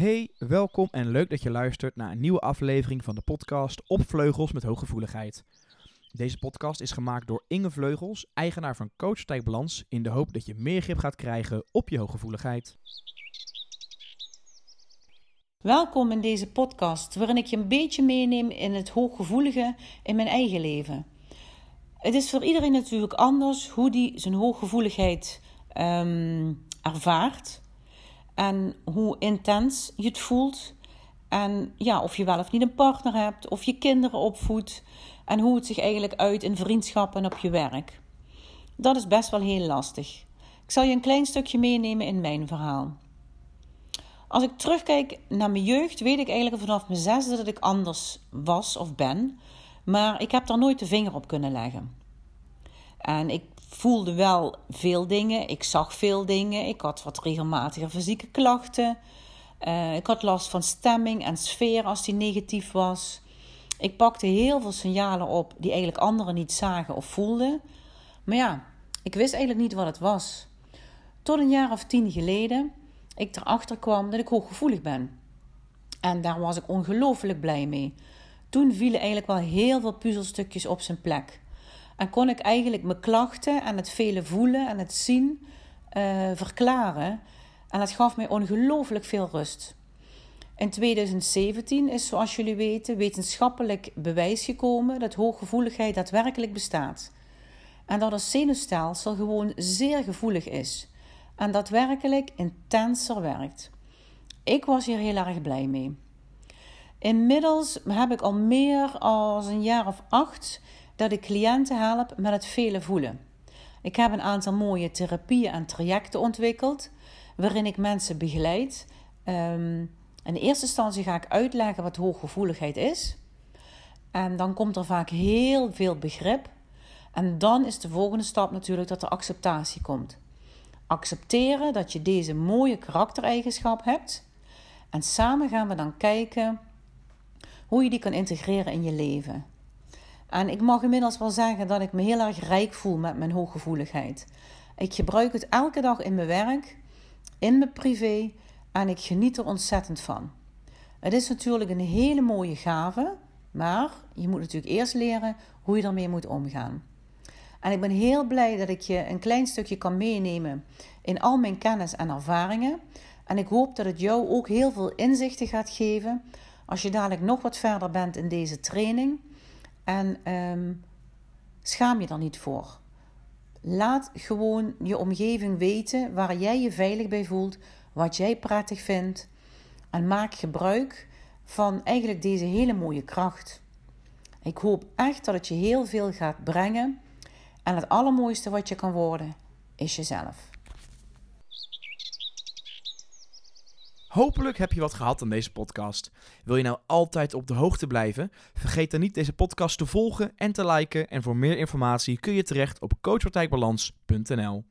Hey, welkom en leuk dat je luistert naar een nieuwe aflevering van de podcast Op Vleugels met Hooggevoeligheid. Deze podcast is gemaakt door Inge Vleugels, eigenaar van Coach Tijk Balans, in de hoop dat je meer grip gaat krijgen op je hooggevoeligheid. Welkom in deze podcast, waarin ik je een beetje meeneem in het hooggevoelige in mijn eigen leven. Het is voor iedereen natuurlijk anders hoe die zijn hooggevoeligheid ehm, ervaart en hoe intens je het voelt. En ja, of je wel of niet een partner hebt, of je kinderen opvoedt en hoe het zich eigenlijk uit in vriendschappen en op je werk. Dat is best wel heel lastig. Ik zal je een klein stukje meenemen in mijn verhaal. Als ik terugkijk naar mijn jeugd, weet ik eigenlijk vanaf mijn zesde dat ik anders was of ben. Maar ik heb daar nooit de vinger op kunnen leggen. En ik voelde wel veel dingen, ik zag veel dingen, ik had wat regelmatiger fysieke klachten. Uh, ik had last van stemming en sfeer als die negatief was. Ik pakte heel veel signalen op die eigenlijk anderen niet zagen of voelden. Maar ja, ik wist eigenlijk niet wat het was. Tot een jaar of tien geleden ik erachter kwam dat ik hooggevoelig ben. En daar was ik ongelooflijk blij mee. Toen vielen eigenlijk wel heel veel puzzelstukjes op zijn plek. En kon ik eigenlijk mijn klachten en het vele voelen en het zien uh, verklaren. En dat gaf mij ongelooflijk veel rust. In 2017 is, zoals jullie weten, wetenschappelijk bewijs gekomen dat hooggevoeligheid daadwerkelijk bestaat. En dat het zenuwstelsel gewoon zeer gevoelig is en daadwerkelijk intenser werkt. Ik was hier heel erg blij mee. Inmiddels heb ik al meer dan een jaar of acht dat ik cliënten help met het vele voelen. Ik heb een aantal mooie therapieën en trajecten ontwikkeld waarin ik mensen begeleid. Um, in eerste instantie ga ik uitleggen wat hooggevoeligheid is. En dan komt er vaak heel veel begrip. En dan is de volgende stap natuurlijk dat er acceptatie komt. Accepteren dat je deze mooie karaktereigenschap hebt. En samen gaan we dan kijken hoe je die kan integreren in je leven. En ik mag inmiddels wel zeggen dat ik me heel erg rijk voel met mijn hooggevoeligheid. Ik gebruik het elke dag in mijn werk, in mijn privé en ik geniet er ontzettend van. Het is natuurlijk een hele mooie gave, maar je moet natuurlijk eerst leren hoe je ermee moet omgaan. En ik ben heel blij dat ik je een klein stukje kan meenemen in al mijn kennis en ervaringen. En ik hoop dat het jou ook heel veel inzichten gaat geven als je dadelijk nog wat verder bent in deze training. En um, schaam je er niet voor. Laat gewoon je omgeving weten waar jij je veilig bij voelt, wat jij prettig vindt. En maak gebruik van eigenlijk deze hele mooie kracht. Ik hoop echt dat het je heel veel gaat brengen. En het allermooiste wat je kan worden, is jezelf. Hopelijk heb je wat gehad aan deze podcast. Wil je nou altijd op de hoogte blijven? Vergeet dan niet deze podcast te volgen en te liken. En voor meer informatie kun je terecht op coachpartijbalans.nl.